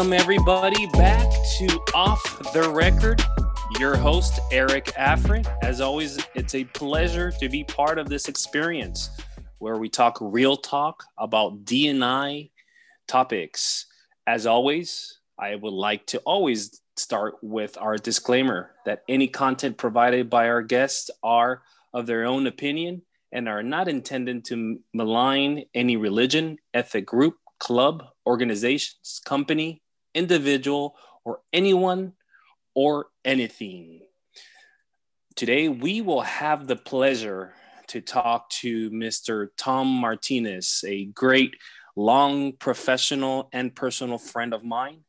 Welcome, everybody, back to Off the Record. Your host, Eric Afrin. As always, it's a pleasure to be part of this experience where we talk real talk about D&I topics. As always, I would like to always start with our disclaimer that any content provided by our guests are of their own opinion and are not intended to malign any religion, ethnic group, club, organizations, company, individual, or anyone or anything. Today, we will have the pleasure to talk to Mr. Tom Martinez, a great, long professional and personal friend of mine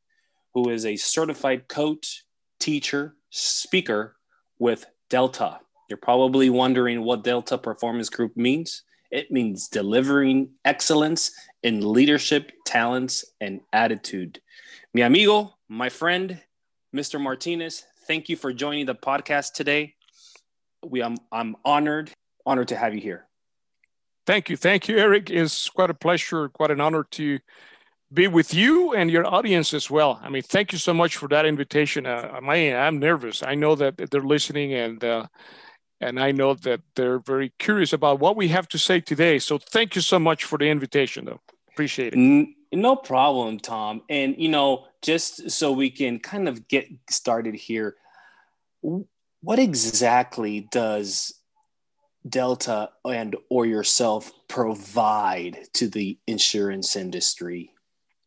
who is a certified coach, teacher, speaker with Delta. You're probably wondering what Delta Performance Group means. It means delivering excellence in leadership, talents, and attitude. Mi amigo, my friend, Mr. Martinez, thank you for joining the podcast today. We, I'm, I'm honored, honored to have you here. Thank you. Thank you, Eric. It's quite a pleasure, quite an honor to be with you and your audience as well. I mean, thank you so much for that invitation. Uh, I, I'm nervous. I know that they're listening and uh, and I know that they're very curious about what we have to say today. So thank you so much for the invitation, though. Appreciate it. No problem, Tom. And, you know, just so we can kind of get started here, what exactly does Delta and or yourself provide to the insurance industry?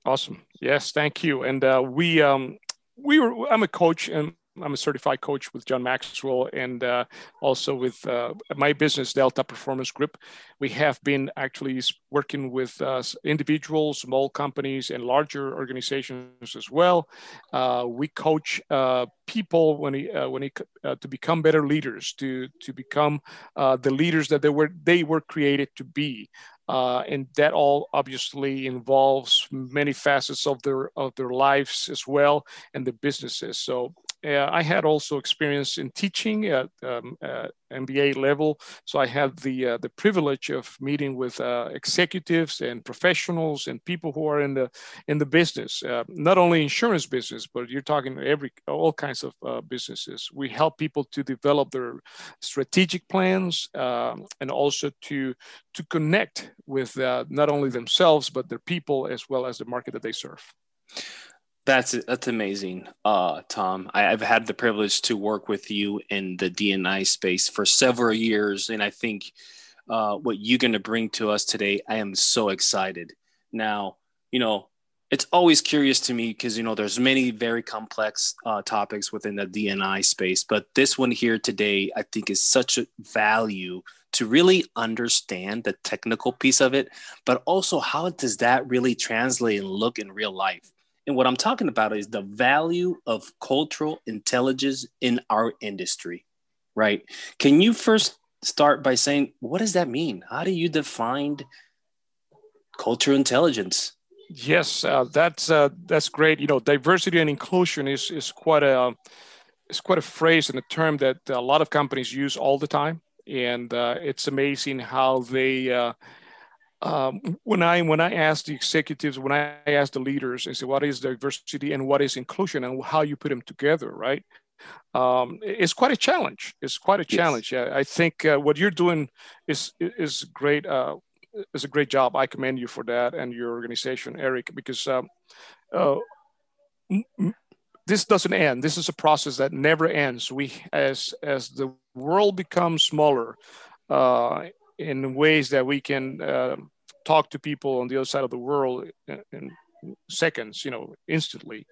Awesome. Yes, thank you. And uh, we um, we were. I'm a coach, and I'm a certified coach with John Maxwell and uh, also with uh, my business, Delta Performance Group. We have been actually working with uh, individuals, small companies, and larger organizations as well. Uh, we coach uh, people when he, uh, when he, to become better leaders, to to become the leaders that they were they were created to be. Uh, and that all obviously involves many facets of their of their lives as well and the businesses. So uh, I had also experience in teaching at um, uh, MBA level, so I had the uh, the privilege of meeting with uh, executives and professionals and people who are in the in the business, uh, not only insurance business, but you're talking every all kinds of uh, businesses. We help people to develop their strategic plans um, and also to to connect with not only themselves but their people as well as the market that they serve. That's that's amazing, uh, Tom. I, have had the privilege to work with you in the D&I space for several years, and I think uh, what you're going to bring to us today, I am so excited. Now, you know, it's always curious to me because you know there's many very complex uh, topics within the D&I space, but this one here today, I think, is such a value to really understand the technical piece of it, but also how does that really translate and look in real life and what I'm talking about is the value of cultural intelligence in our industry, right? Can you first start by saying, what does that mean? How do you define cultural intelligence? Yes, uh, that's uh, that's great. You know, diversity and inclusion is is quite a is quite a phrase and a term that a lot of companies use all the time, and uh, it's amazing how they uh, um, when I when I ask the executives, when I ask the leaders, I say, what is diversity and what is inclusion and how you put them together, right? Um, it's quite a challenge. It's quite a challenge. Yes. I think uh, what you're doing is is great. Uh, is a great job. I commend you for that and your organization, Eric, because um, uh, this doesn't end. This is a process that never ends. We, as as the world becomes smaller, uh, in ways that we can uh, talk to people on the other side of the world in seconds, you know, instantly.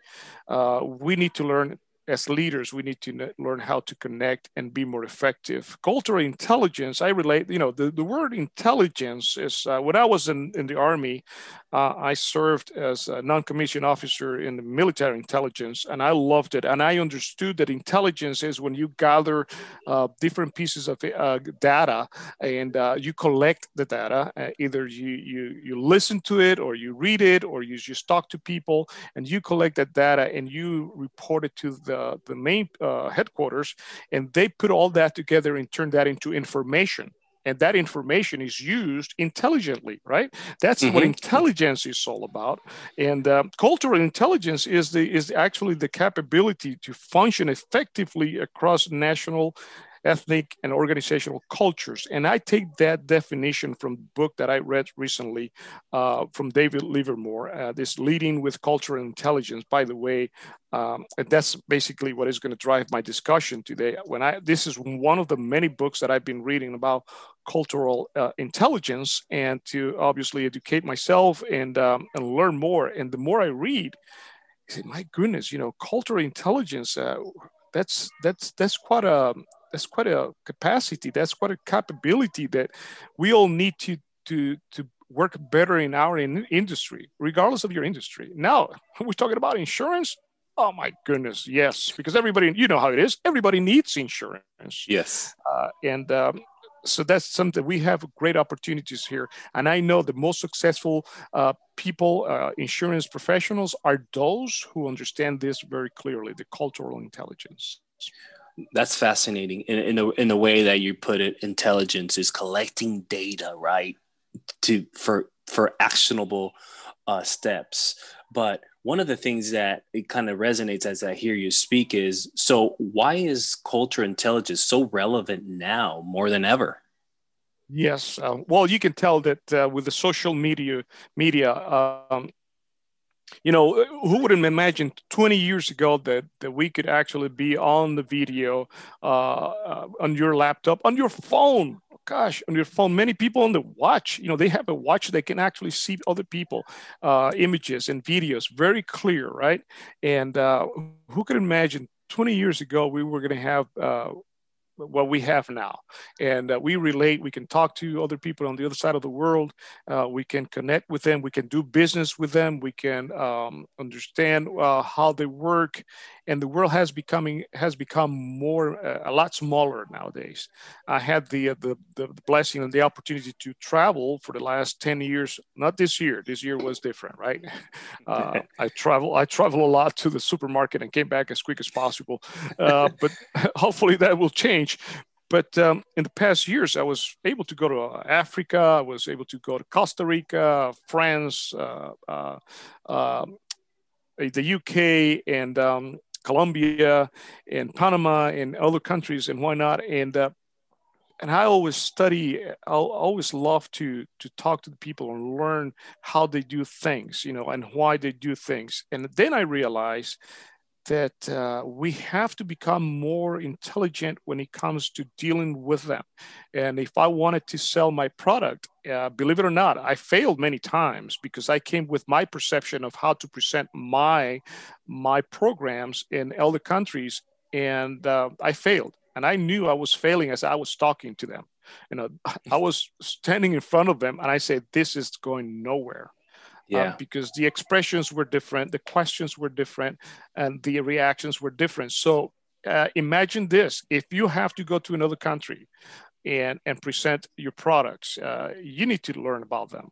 Uh, we need to learn as leaders, we need to learn how to connect and be more effective. Cultural intelligence, I relate, you know, the, the word intelligence is uh, when I was in, in the Army, uh, I served as a non commissioned officer in the military intelligence, and I loved it. And I understood that intelligence is when you gather uh, different pieces of uh, data and uh, you collect the data. Uh, either you, you, you listen to it, or you read it, or you just talk to people, and you collect that data and you report it to the the, the main uh, headquarters, and they put all that together and turn that into information. and that information is used intelligently right that's mm-hmm. what intelligence is all about and uh, cultural intelligence is the is actually the capability to function effectively across national ethnic and organizational cultures. And I take that definition from the book that I read recently uh, from David Livermore, uh, this leading with cultural intelligence. By the way, um, that's basically what is going to drive my discussion today. When I this is one of the many books that I've been reading about cultural uh, intelligence, and to obviously educate myself and um, and learn more. And the more I read, I say, my goodness, you know, cultural intelligence. Uh, that's that's that's quite a that's quite a capacity that's quite a capability that we all need to to to work better in our in industry regardless of your industry. Now we're talking about insurance? Oh my goodness yes because everybody you know how it is everybody needs insurance. Yes. Uh, and um, so that's something we have great opportunities here. And i know the most successful uh, people uh, insurance professionals are those who understand this very clearly the cultural intelligence that's fascinating. In, in, a, in the way that you put it intelligence is collecting data right? To for for actionable uh, steps. But one of the things that it kind of resonates as i hear you speak is so why is culture intelligence so relevant now more than ever? Yes uh, well you can tell that uh, with the social media media um, you know, who would have imagined 20 years ago that, that we could actually be on the video uh, uh, on your laptop, on your phone? Gosh, on your phone, many people on the watch, you know, they have a watch they can actually see other people, uh, images and videos very clear, right? And uh, who could imagine 20 years ago we were going to have uh, what we have now. And uh, we relate, we can talk to other people on the other side of the world. Uh, we can connect with them. We can do business with them. We can um, understand uh, how they work and the world has becoming has become more uh, a lot smaller nowadays. I had the, uh, the, the blessing and the opportunity to travel for the last ten years. Not this year. This year was different, right? Uh, I travel I travel a lot to the supermarket and came back as quick as possible. Uh, but hopefully that will change. But um, in the past years, I was able to go to uh, Africa. I was able to go to Costa Rica, France, uh, uh, um, the UK, and um, Colombia and Panama and other countries and why not? And uh, and I always study. I always love to to talk to the people and learn how they do things, you know, and why they do things. And then I realize that uh, we have to become more intelligent when it comes to dealing with them. And if I wanted to sell my product, uh, believe it or not, I failed many times because I came with my perception of how to present my my programs in other countries, and uh, I failed. And I knew I was failing as I was talking to them. You know, I was standing in front of them, and I said, "This is going nowhere." Um, yeah. because the expressions were different, the questions were different, and the reactions were different. So uh, imagine this if you have to go to another country and and present your products. Uh, you need to learn about them,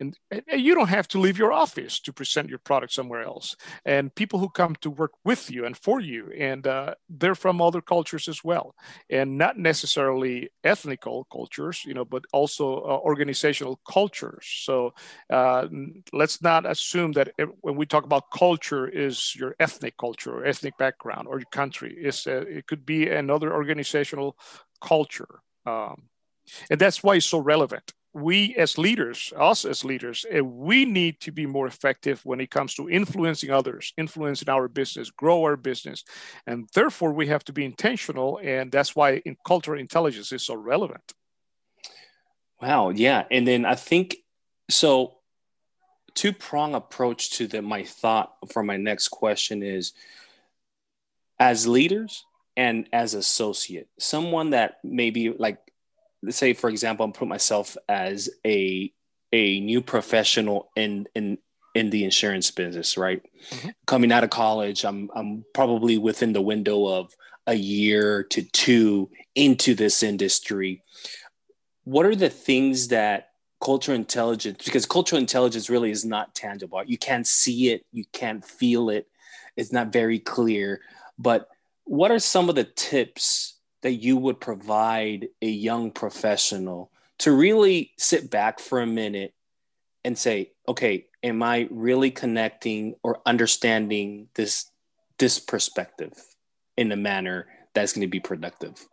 and, and, you don't have to leave your office to present your product somewhere else. And people who come to work with you and for you, and uh, they're from other cultures as well, and not necessarily ethnical cultures, you know, but also uh, organizational cultures. So uh, let's not assume that when we talk about culture is your ethnic culture or ethnic background or your country. It's, uh, it could be another organizational culture um, and that's why it's so relevant. We as leaders, us as leaders, eh, we need to be more effective when it comes to influencing others, influencing our business, grow our business. And therefore, we have to be intentional. And that's why in cultural intelligence is so relevant. Wow. Yeah. And then I think so two prong approach to the my thought for my next question is as leaders and as associate someone that maybe like let's say for example i'm put myself as a a new professional in in in the insurance business right? Mm-hmm. coming out of college i'm i'm probably within the window of a year to two into this industry. What are the things that cultural intelligence because cultural intelligence really is not tangible. You can't see it you can't feel it it's not very clear but what are some of the tips that you would provide a young professional to really sit back for a minute and say, okay, am I really connecting or understanding this this perspective in a manner that's going to be productive?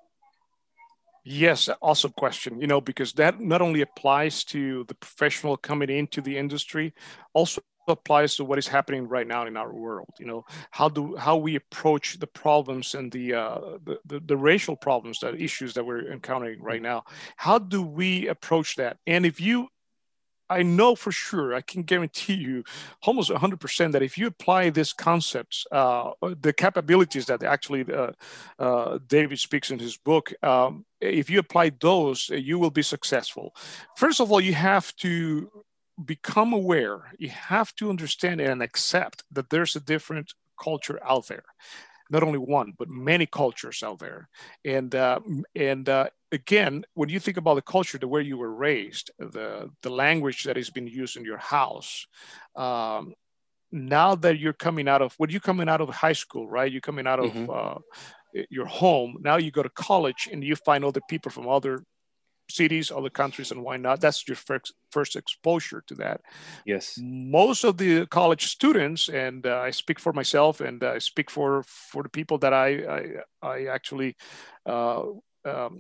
Yes, awesome question. You know, because that not only applies to the professional coming into the industry, also applies to what is happening right now in our world. You know, how do how we approach the problems and the uh, the, the, the racial problems, the issues that we're encountering right now. How do we approach that? And if you I know for sure, I can guarantee you almost 100% that if you apply these concepts, uh, the capabilities that actually uh, uh, David speaks in his book, um, if you apply those, you will be successful. First of all, you have to become aware, you have to understand and accept that there's a different culture out there. Not only one but many cultures out there. And uh, and uh, again when you think about the culture the way you were raised the the language that is being used in your house um, now that you're coming out of when you're coming out of high school right? You're coming out of mm-hmm. uh, your home. Now you go to college and you find other people from other cities, other countries, and why not? That's your first first exposure to that. Yes. Most of the college students, and uh, I speak for myself, and I speak for for the people that I I, I actually. Uh, um,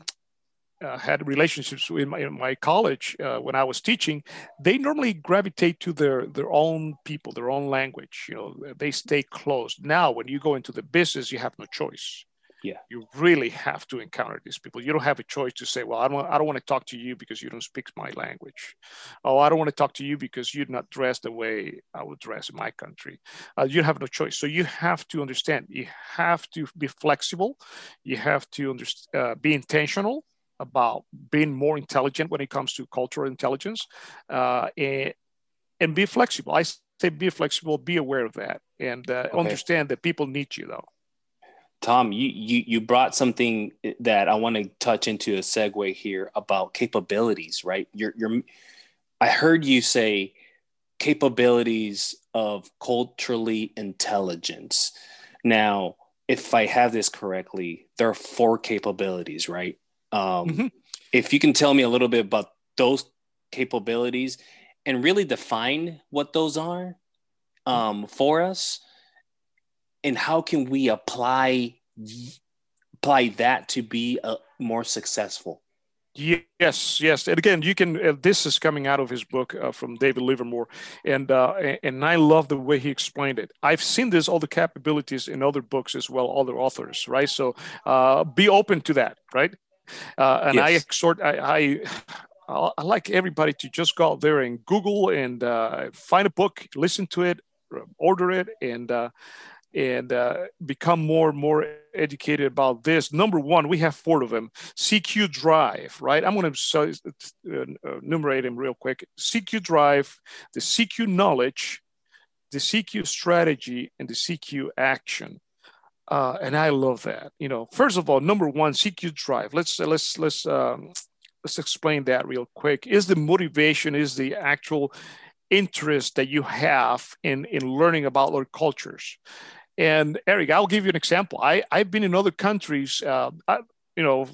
uh, had relationships in my, in my college uh, when I was teaching, they normally gravitate to their their own people, their own language. You know, they stay close. Now, when you go into the business, you have no choice yeah. You really have to encounter these people. You don't have a choice to say well i don't i don't want to talk to you because you don't speak my language. Oh i don't want to talk to you because you're not dressed the way i would dress in my country. Uh, you have no choice. So you have to understand. You have to be flexible. You have to uh, be intentional about being more intelligent when it comes to cultural intelligence uh, and, and be flexible. I say be flexible be aware of that and uh, okay. understand that people need you though Tom, you, you you brought something that I want to touch into a segue here about capabilities, right? You're you're I heard you say capabilities of culturally intelligence. Now, if I have this correctly, there are four capabilities, right? Um, mm-hmm. If you can tell me a little bit about those capabilities and really define what those are um, for us, and how can we apply apply that to be a, more successful? Yes yes. And again you can uh, this is coming out of his book uh, from david livermore. And uh, and i love the way he explained it. I've seen this all the capabilities in other books as well other authors right? So uh, be open to that right? Uh, and yes. i exhort I, I I like everybody to just go out there and Google and uh, find a book, listen to it, order it, and uh, and uh, become more and more educated about this. Number one, we have four of them. CQ Drive, right? I'm going to uh, enumerate them real quick. CQ Drive, the CQ Knowledge, the CQ Strategy, and the CQ Action. Uh, and I love that. You know, first of all, number one, CQ Drive. Let's let's let's um, let's explain that real quick. Is the motivation? Is the actual interest that you have in in learning about other cultures and Eric, I'll give you an example. I, I've been in other countries. Uh, I, you know,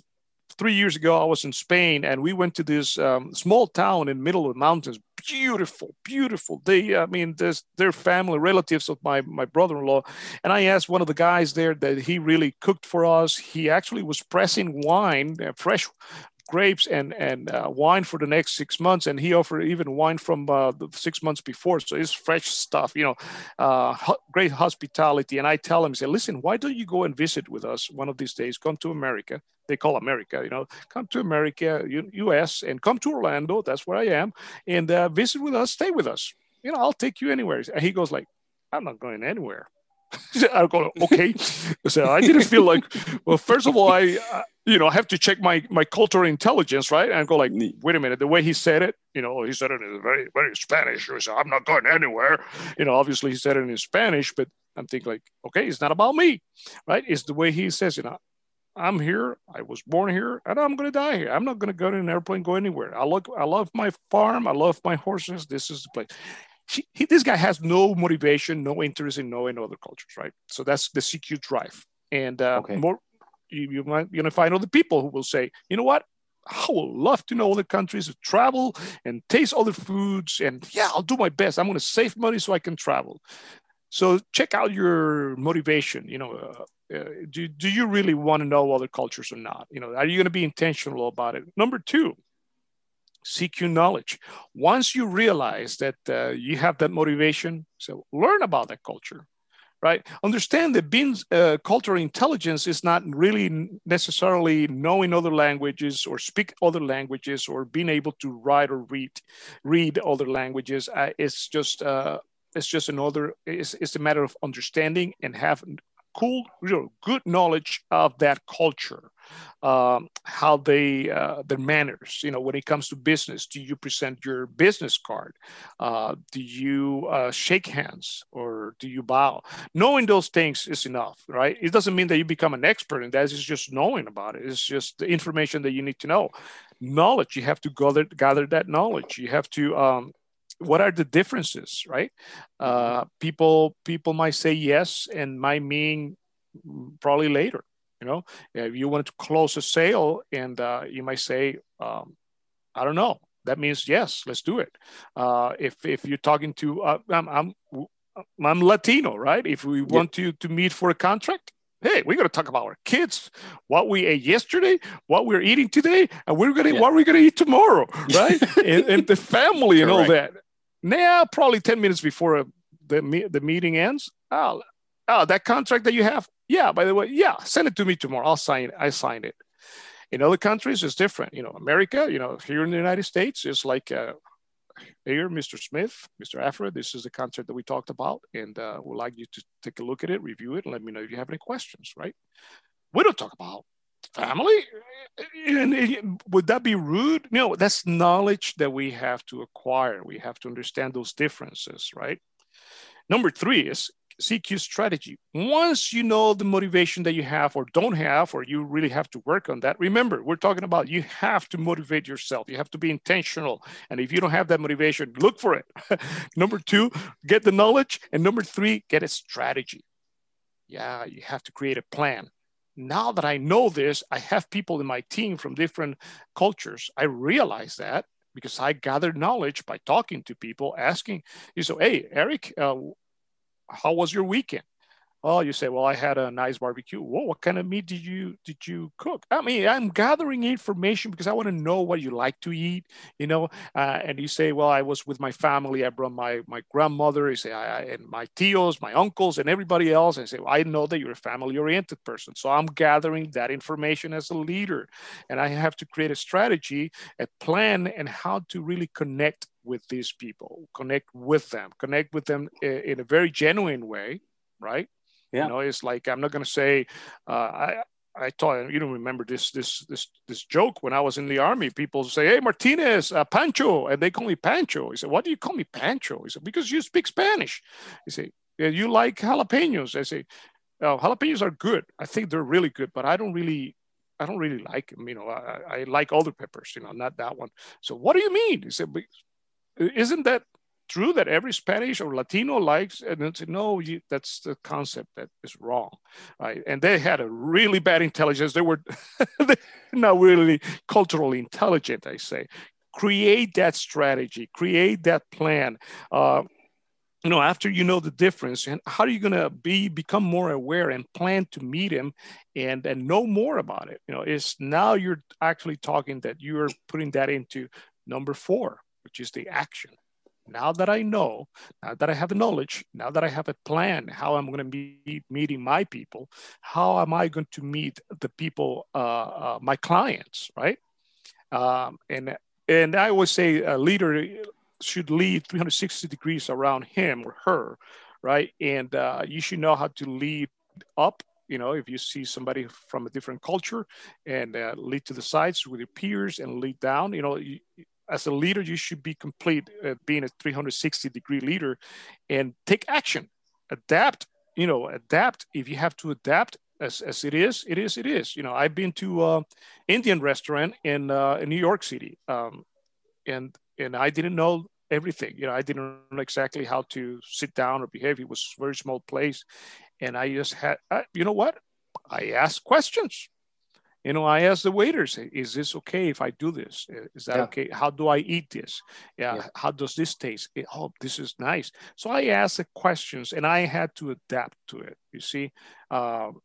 three years ago, I was in Spain and we went to this um, small town in middle of the mountains. Beautiful, beautiful. They, I mean, there's their family, relatives of my, my brother in law. And I asked one of the guys there that he really cooked for us. He actually was pressing wine, uh, fresh grapes and and uh, wine for the next six months, and he offered even wine from uh, the six months before. So it's fresh stuff, you know, uh, great hospitality. And I tell him, say, listen, why don't you go and visit with us one of these days? Come to America. They call America, you know, come to America, U- U.S. and come to Orlando. That's where I am, and uh, visit with us. Stay with us. You know, I'll take you anywhere. And he goes like, I'm not going anywhere. I go, okay. So I didn't feel like, well, first of all, I, uh, you know, I have to check my my cultural intelligence, right? And go like, wait a minute, the way he said it, you know, he said it in very very Spanish. He said, I'm not going anywhere. You know, obviously he said it in Spanish, but I'm thinking like, okay, it's not about me, right? It's the way he says, you know, I'm here. I was born here, and I'm going to die here. I'm not going to go in an airplane, go anywhere. I look, I love my farm. I love my horses. This is the place he, he, this guy has no motivation, no interest in knowing other cultures, right? So that's the CQ drive. And uh, okay. more, you, you might you're gonna find other people who will say, you know what, I would love to know other countries, travel and taste other foods. And yeah, I'll do my best. I'm going to save money so I can travel. So check out your motivation. You know, uh, uh, do, do you really want to know other cultures or not? You know, are you going to be intentional about it? Number two, CQ knowledge. Once you realize that uh, you have that motivation, so learn about that culture right? Understand that being uh, cultural intelligence is not really necessarily knowing other languages or speak other languages or being able to write or read read other languages. Uh, it's just uh, it's just another. It's, it's a matter of understanding and have cool, real good knowledge of that culture, um, how they uh, their manners. You know, when it comes to business, do you present your business card? Uh, do you uh, shake hands or do you bow? Knowing those things is enough, right? It doesn't mean that you become an expert in that. It's just knowing about it. It's just the information that you need to know. Knowledge. You have to gather gather that knowledge. You have to um, what are the differences right? Uh, people people might say yes and might mean probably later you know? If you want to close a sale and uh, you might say um, i don't know. That means yes let's do it. Uh, if if you're talking to uh, I'm, I'm i'm latino right? If we want to to meet for a contract hey, we're going to talk about our kids, what we ate yesterday, what we're eating today, and we're going to yeah. what we're going to eat tomorrow, right? and, and, the family and all that. Now, probably 10 minutes before uh, the, the meeting ends, oh, oh, that contract that you have, yeah, by the way, yeah, send it to me tomorrow. I'll sign it. I signed it. In other countries, it's different. You know, America, you know, here in the United States, it's like, uh, here, Mr. Smith, Mr. Afra, this is the contract that we talked about, and uh, we'd like you to take a look at it, review it, and let me know if you have any questions, right? We don't talk about family and would that be rude no that's knowledge that we have to acquire we have to understand those differences right number three is CQ strategy. Once you know the motivation that you have or don't have, or you really have to work on that, remember, we're talking about you have to motivate yourself. You have to be intentional. And if you don't have that motivation, look for it. number two, get the knowledge. And number three, get a strategy. Yeah, you have to create a plan now that I know this, I have people in my team from different cultures. I realize that because I gathered knowledge by talking to people, asking you. So, hey, Eric, uh, how was your weekend? Oh, you say, well, I had a nice barbecue. Whoa, what kind of meat did you did you cook? I mean, I'm gathering information because I want to know what you like to eat, you know. Uh, and you say, well, I was with my family. I brought my my grandmother. You say, I, I, and my tios, my uncles, and everybody else. And I say, well, I know that you're a family oriented person, so I'm gathering that information as a leader, and I have to create a strategy, a plan, and how to really connect with these people, connect with them, connect with them in, in a very genuine way, right? Yeah. You know, it's like I'm not going to say uh, I. I thought you don't remember this this this this joke when I was in the army. People say, "Hey, Martinez, uh, Pancho," and they call me Pancho. He said, "Why do you call me Pancho?" He said, "Because you speak Spanish." He said, yeah, "You like jalapenos?" I say, oh, "Jalapenos are good. I think they're really good, but I don't really I don't really like them. You know, I, I, like other peppers, you know, not that one. So what do you mean? He said, isn't that true that every Spanish or Latino likes, and it's, no, you, that's the concept that is wrong, right? And they had a really bad intelligence. They were not really culturally intelligent, I say. Create that strategy, create that plan. Uh, you know, after you know the difference, and how are you going to be become more aware and plan to meet him, and and know more about it? You know, is now you're actually talking that you're putting that into number four, which is the action now that I know, now that I have knowledge, now that I have a plan how I'm going to be meeting my people, how am I going to meet the people, uh, uh, my clients, right? Um, and and I always say a leader should lead 360 degrees around him or her, right? And uh, you should know how to lead up. You know, if you see somebody from a different culture, and uh, lead to the sides with your peers, and lead down. You know, you, as a leader, you should be complete uh, being a 360 degree leader and take action, adapt, you know, adapt. If you have to adapt as, as it is, it is, it is. You know, I've been to uh, Indian restaurant in, uh, in New York City um, and, and I didn't know everything. You know, I didn't know exactly how to sit down or behave. It was very small place. And I just had, uh, you know what? I asked questions You know, I ask the waiters, is this okay if I do this? Is that yeah. okay? How do I eat this? Yeah. yeah. How does this taste? Oh, this is nice. So I asked the questions and I had to adapt to it. You see, um,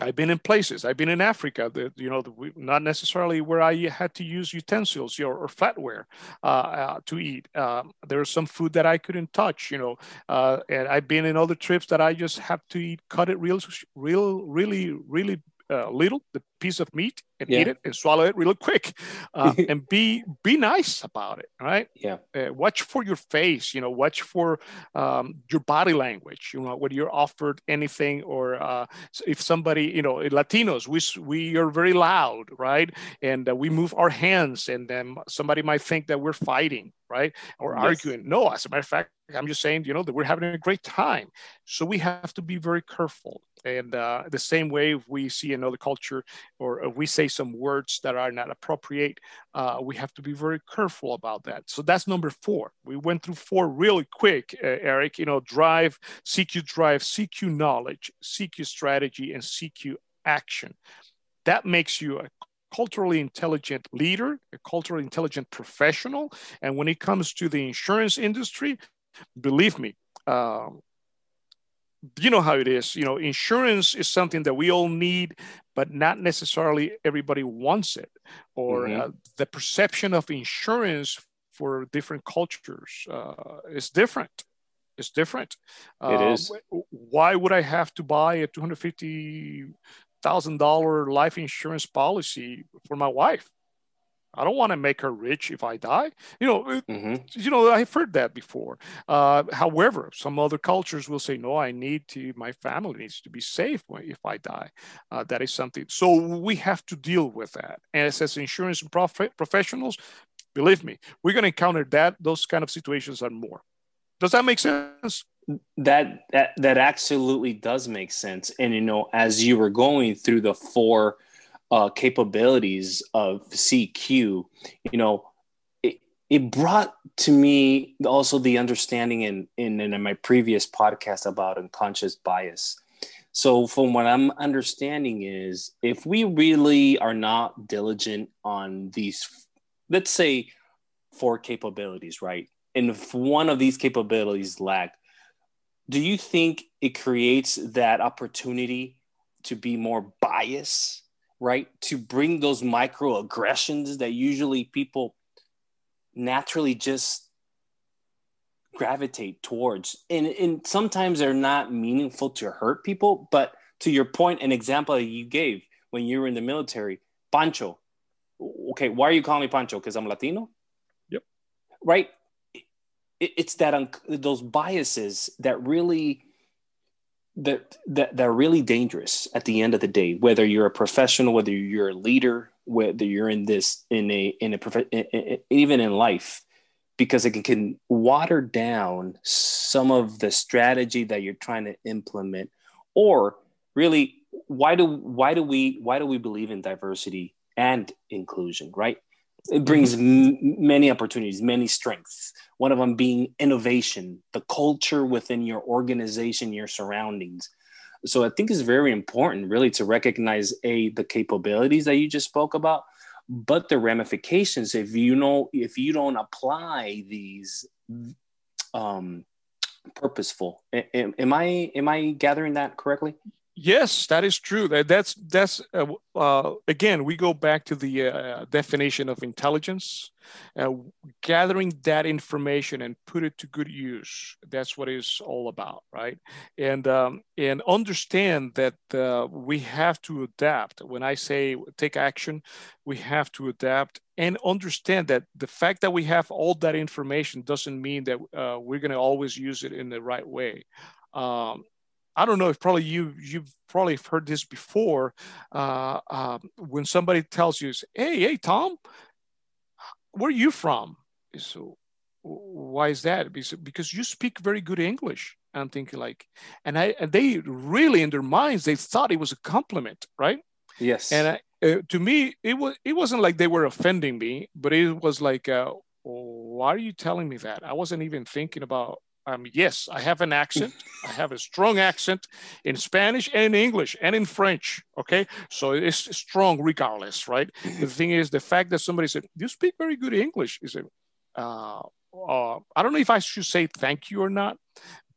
I've been in places. I've been in Africa. That you know, the, not necessarily where I had to use utensils or, or flatware uh, uh, to eat. Um, there was some food that I couldn't touch. You know, uh, and I've been in other trips that I just have to eat, cut it real, real, really, really uh, little, the piece of meat, and yeah. eat it and swallow it real quick, uh, and be be nice about it, right? Yeah. Uh, watch for your face, you know. Watch for um, your body language. You know, when you're offered anything, or uh, if somebody, you know, Latinos, we we are very loud, right? And uh, we move our hands, and then somebody might think that we're fighting, right, or yes. arguing. No, as a matter of fact, I'm just saying, you know, that we're having a great time. So we have to be very careful. And uh, the same way we see another culture or we say some words that are not appropriate, uh, we have to be very careful about that. So that's number four. We went through four really quick, uh, Eric. You know, drive, CQ drive, CQ knowledge, CQ strategy, and CQ action. That makes you a culturally intelligent leader, a culturally intelligent professional. And when it comes to the insurance industry, believe me, um, you know how it is. You know, insurance is something that we all need, but not necessarily everybody wants it. Or mm-hmm. uh, the perception of insurance for different cultures uh, is different. It's different. It uh, is. Why would I have to buy a two hundred fifty thousand dollar life insurance policy for my wife? I don't want to make her rich if I die. You know, mm-hmm. you know, I've heard that before. Uh, however, some other cultures will say, no, I need to, my family needs to be safe if I die. Uh, that is something. So we have to deal with that. And as insurance prof- professionals, believe me, we're going to encounter that, those kind of situations and more. Does that make sense? That, that that absolutely does make sense. And you know, as you were going through the four uh, capabilities of CQ, you know, it, it brought to me also the understanding in, in, in my previous podcast about unconscious bias. So, from what I'm understanding, is if we really are not diligent on these, let's say, four capabilities, right? And if one of these capabilities lack, do you think it creates that opportunity to be more biased right? To bring those microaggressions that usually people naturally just gravitate towards. And, and sometimes they're not meaningful to hurt people, but to your point, an example you gave when you were in the military, Pancho. Okay, why are you calling me Pancho? Because I'm Latino? Yep. Right? It, it's that un- those biases that really that, that are really dangerous at the end of the day whether you're a professional whether you're a leader whether you're in this in a in a prof- even in life because it can, can water down some of the strategy that you're trying to implement. Or really why do why do we why do we believe in diversity and inclusion right it brings m- many opportunities, many strengths. One of them being innovation, the culture within your organization, your surroundings. So I think it's very important, really, to recognize a the capabilities that you just spoke about, but the ramifications if you know if you don't apply these um, purposeful. Am, am I am I gathering that correctly? Yes, that is true. That, that's that's uh, uh, again we go back to the uh, definition of intelligence, uh, gathering that information and put it to good use. That's what it's all about, right? And um, and understand that uh, we have to adapt. When I say take action, we have to adapt and understand that the fact that we have all that information doesn't mean that uh, we're going to always use it in the right way. Um, I don't know if probably you you've probably heard this before. Uh, uh, when somebody tells you, "Hey, hey, Tom, where are you from?" So, why is that? Because, because you speak very good English. I'm thinking like, and I and they really in their minds they thought it was a compliment, right? Yes. And I, uh, to me, it was it wasn't like they were offending me, but it was like, uh, why are you telling me that? I wasn't even thinking about Um, yes, I have an accent. I have a strong accent in Spanish and in English and in French. Okay, so it's strong regardless, right? the thing is, the fact that somebody said you speak very good English is a, uh, uh, I don't know if I should say thank you or not,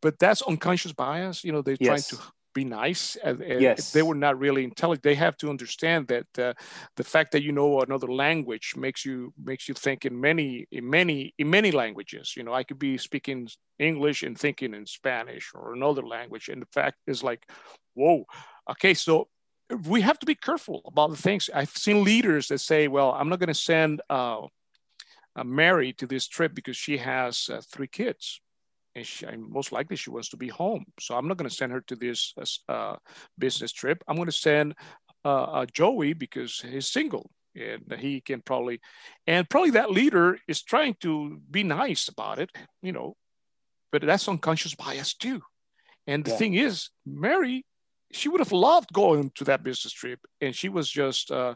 but that's unconscious bias. You know, they're yes. trying to be nice. And, yes. They were not really intelligent. They have to understand that uh, the fact that you know another language makes you makes you think in many in many in many languages. You know, I could be speaking English and thinking in Spanish or another language, and the fact is like, whoa, okay, so we have to be careful about the things. I've seen leaders that say, well, I'm not going to send uh, Mary to this trip because she has uh, three kids and, she, and, most likely she wants to be home. So I'm not going to send her to this uh, business trip. I'm going to send uh, uh, Joey because he's single and he can probably, and probably that leader is trying to be nice about it, you know, but that's unconscious bias too. And the yeah. thing is, Mary, she would have loved going to that business trip, and she was just uh,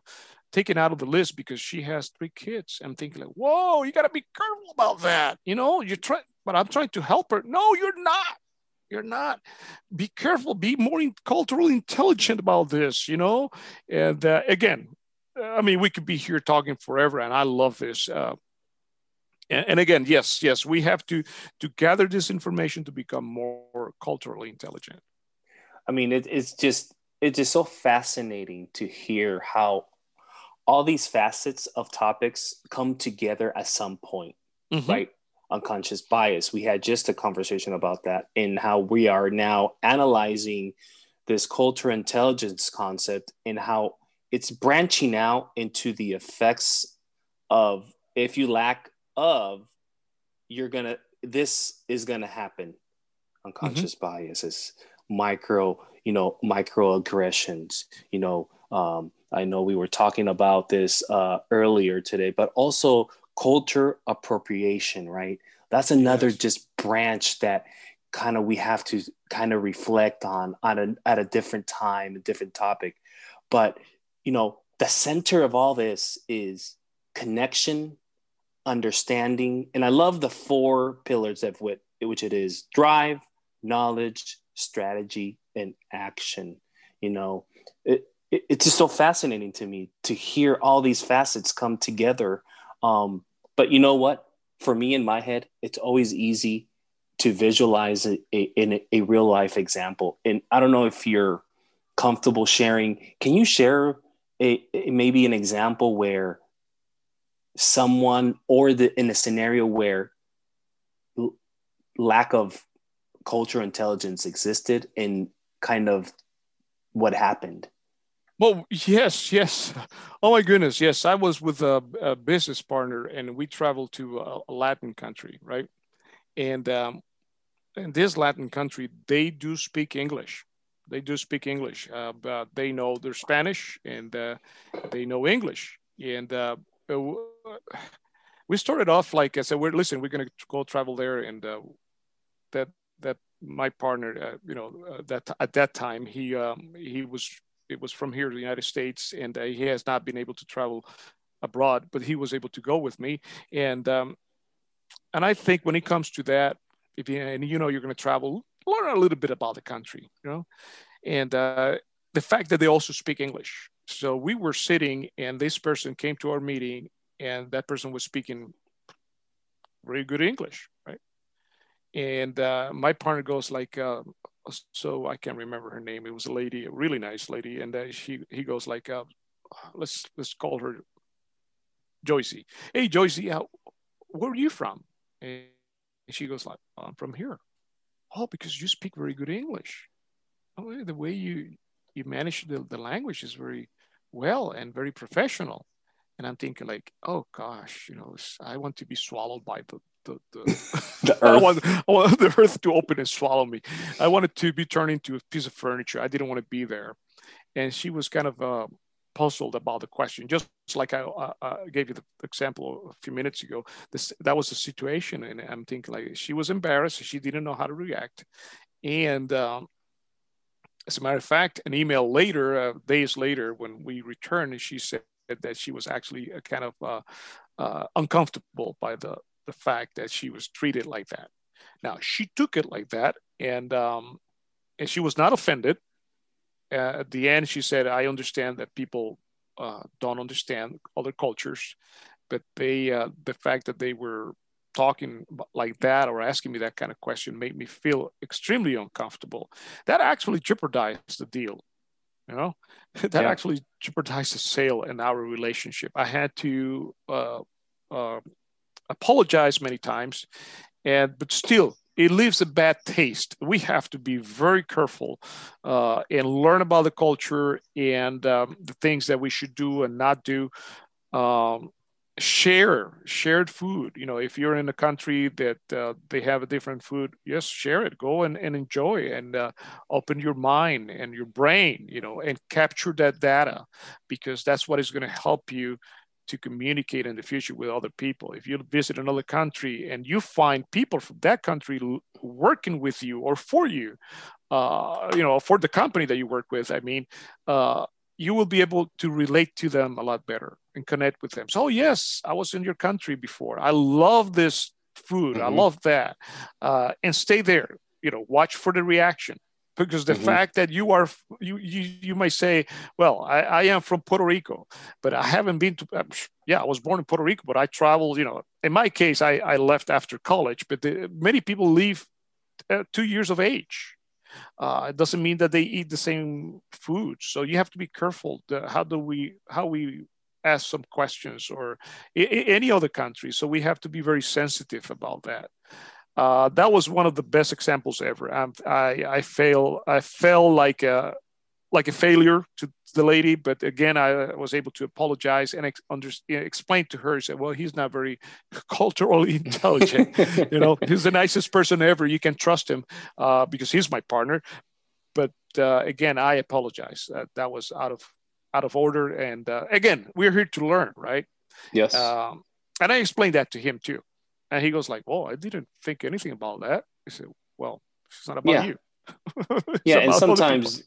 taken out of the list because she has three kids. I'm thinking like, whoa, you got to be careful about that. You know, you're trying but I'm trying to help her. No, you're not. You're not. Be careful. Be more in, culturally intelligent about this, you know? And uh, again, I mean, we could be here talking forever, and I love this. Uh, and, and, again, yes, yes, we have to to gather this information to become more culturally intelligent. I mean, it, it's just it's just so fascinating to hear how all these facets of topics come together at some point, mm-hmm. right? Unconscious bias. We had just a conversation about that and how we are now analyzing this cultural intelligence concept and how it's branching out into the effects of if you lack of, you're gonna this is gonna happen. Unconscious mm-hmm. biases, micro, you know, microaggressions, you know, um, I know we were talking about this uh, earlier today, but also culture appropriation, right? That's another yes. just branch that kind of we have to kind of reflect on on a, at a different time, a different topic. But you know, the center of all this is connection, understanding, and I love the four pillars of what which it is: drive, knowledge, strategy, and action. You know, it, it, it's just so fascinating to me to hear all these facets come together um, but you know what? For me in my head, it's always easy to visualize a, a, in a, a real life example. And I don't know if you're comfortable sharing. Can you share a, maybe an example where someone or the in a scenario where l- lack of cultural intelligence existed and kind of what happened? Well, yes, yes. Oh my goodness, yes. I was with a, a business partner, and we traveled to a, a Latin country, right? And um, in this Latin country, they do speak English. They do speak English, uh, but they know their Spanish and uh, they know English. And uh, we started off like I said, we're listen, we're going to go travel there, and uh, that that my partner, uh, you know, uh, that at that time he um, he was it was from here to the United States, and uh, he has not been able to travel abroad, but he was able to go with me. And um, and I think when it comes to that, if you and you know you're going to travel, learn a little bit about the country, you know, and uh, the fact that they also speak English. So we were sitting, and this person came to our meeting, and that person was speaking very good English, right? And uh, my partner goes like, uh, so I can't remember her name. It was a lady, a really nice lady, and then she he goes like, uh, let's let's call her Joycey. Hey Joycey, how, where are you from? And she goes like, I'm from here. Oh, because you speak very good English. Oh, the way you you manage the, the language is very well and very professional. And I'm thinking like, oh gosh, you know, I want to be swallowed by the the, the, earth. I, want, I want the earth to open and swallow me. I wanted to be turned into a piece of furniture. I didn't want to be there. And she was kind of uh, puzzled about the question, just like I uh, uh, gave you the example a few minutes ago. This that was the situation, and I'm thinking like she was embarrassed. She didn't know how to react, and um, as a matter of fact, an email later, uh, days later, when we returned, she said that she was actually kind of uh, uh, uncomfortable by the the fact that she was treated like that. Now she took it like that, and um, and she was not offended. Uh, at the end, she said, "I understand that people uh, don't understand other cultures, but they uh, the fact that they were talking like that or asking me that kind of question made me feel extremely uncomfortable. That actually jeopardized the deal. You know, that yeah. actually jeopardized the sale and our relationship. I had to uh, uh, apologize many times, and but still, it leaves a bad taste. We have to be very careful uh, and learn about the culture and um, the things that we should do and not do. Um, share shared food you know if you're in a country that uh, they have a different food yes share it go and, and enjoy and uh, open your mind and your brain you know and capture that data because that's what is going to help you to communicate in the future with other people if you visit another country and you find people from that country working with you or for you uh, you know for the company that you work with i mean uh, you will be able to relate to them a lot better and connect with them. So, yes, I was in your country before. I love this food. Mm-hmm. I love that. Uh, and stay there. You know, watch for the reaction because the mm-hmm. fact that you are you you you may say, well, I, I am from Puerto Rico, but I haven't been to. Uh, yeah, I was born in Puerto Rico, but I traveled. You know, in my case, I I left after college, but the, many people leave at two years of age uh, it doesn't mean that they eat the same food. So you have to be careful. The, how do we how we ask some questions or I- any other country? So we have to be very sensitive about that. Uh, that was one of the best examples ever. I, I, I fail. I felt like a like a failure to the lady, but again, I was able to apologize and ex- under, explain to her. Said, "Well, he's not very culturally intelligent. you know, he's the nicest person ever. You can trust him uh, because he's my partner." But uh, again, I apologize. That that was out of out of order. And uh, again, we're here to learn, right? Yes. Um, and I explained that to him too, and he goes like, "Well, I didn't think anything about that." He said, "Well, it's not about yeah. you." yeah, and sometimes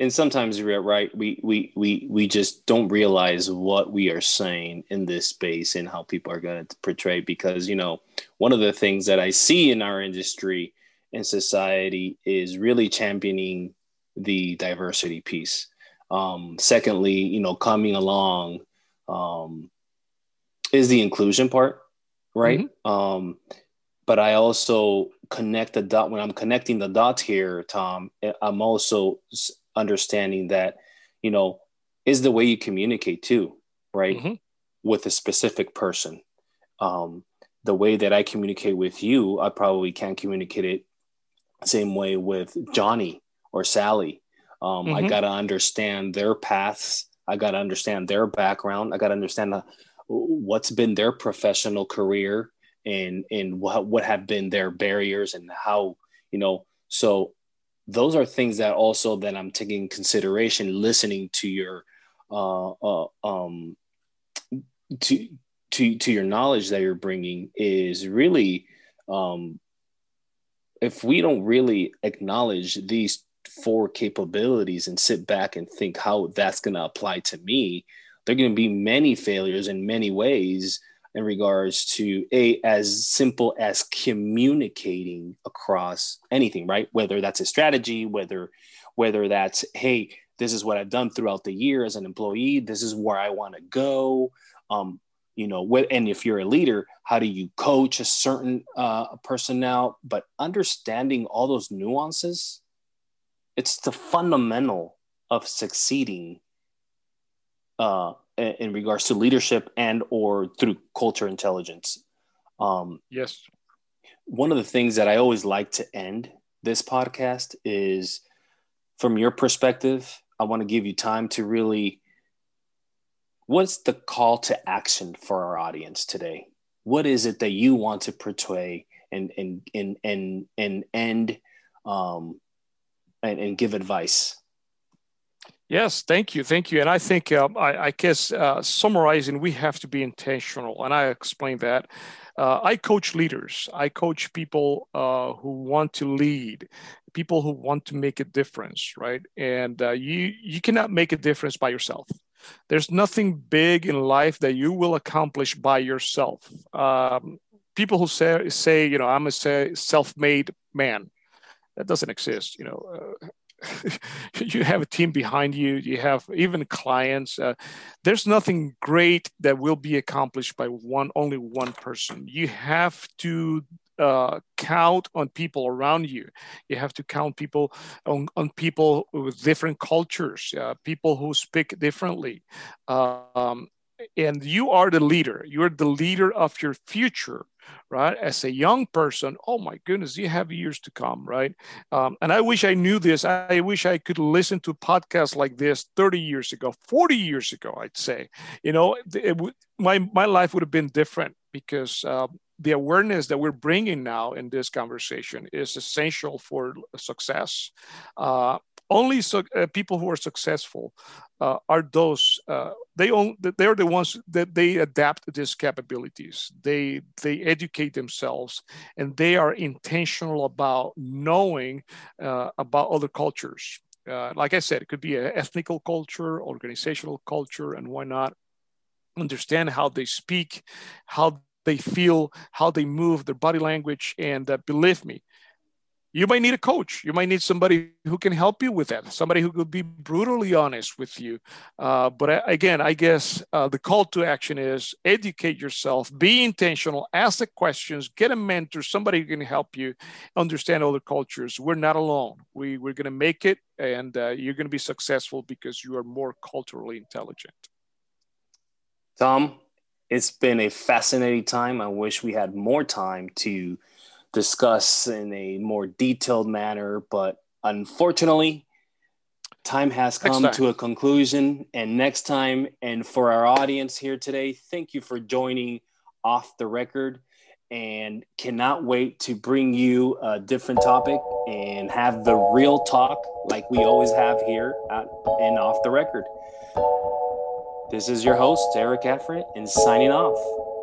and sometimes you're right we we we we just don't realize what we are saying in this space and how people are going to portray because you know one of the things that i see in our industry and society is really championing the diversity piece um, secondly you know coming along um, is the inclusion part right mm-hmm. um, but i also connect the dot when i'm connecting the dots here tom i'm also understanding that you know is the way you communicate too right mm-hmm. with a specific person um, the way that i communicate with you i probably can't communicate it same way with johnny or sally um, mm-hmm. i got to understand their paths i got to understand their background i got to understand the, what's been their professional career and and what what have been their barriers and how you know so those are things that also that I'm taking consideration listening to your uh, uh, um, to to to your knowledge that you're bringing is really um, if we don't really acknowledge these four capabilities and sit back and think how that's going to apply to me, there are going to be many failures in many ways in regards to a as simple as communicating across anything right? Whether that's a strategy whether whether that's hey this is what i've done throughout the year as an employee this is where i want to go um, you know what and if you're a leader how do you coach a certain uh, personnel but understanding all those nuances it's the fundamental of succeeding uh, in regards to leadership and or through culture intelligence. Um, yes. one of the things that i always like to end this podcast is from your perspective i want to give you time to really what's the call to action for our audience today? What is it that you want to portray and and and and and end um, and, and give advice Yes, thank you, thank you. And I think um, I, I, guess uh, summarizing, we have to be intentional, and I explain that. Uh, I coach leaders. I coach people uh, who want to lead, people who want to make a difference, right? And uh, you you cannot make a difference by yourself. There's nothing big in life that you will accomplish by yourself. Um, people who say say you know I'm a self-made man. That doesn't exist. You know. You have a team behind you you have even clients uh, there's nothing great that will be accomplished by one only one person you have to uh, count on people around you. You have to count people on, on people with different cultures, uh, people who speak differently. Um, and you are the leader. You're the leader of your future, right? As a young person, oh my goodness, you have years to come, right? Um, and I wish I knew this. I wish I could listen to podcasts like this 30 years ago, 40 years ago, I'd say. You know, it, my, my life would have been different because uh, the awareness that we're bringing now in this conversation is essential for success. Uh, only so, uh, people who are successful uh, are those uh, they own they're the ones that they adapt these capabilities. They they educate themselves and they are intentional about knowing uh, about other cultures. Uh, like I said, it could be an ethnical culture, organizational culture, and why not understand how they speak, how they feel, how they move, their body language. And uh, believe me, you might need a coach. You might need somebody who can help you with that, somebody who could be brutally honest with you. Uh, but again, I guess uh, the call to action is educate yourself, be intentional, ask the questions, get a mentor, somebody who can help you understand other cultures. We're not alone. We, we're going to make it, and uh, you're going to be successful because you are more culturally intelligent. Tom, it's been a fascinating time. I wish we had more time to discuss in a more detailed manner, but unfortunately, time has come to a conclusion. And next time, and for our audience here today, thank you for joining Off the Record and cannot wait to bring you a different topic and have the real talk like we always have here at, and Off the Record. This is your host, Eric Affrey, and signing off.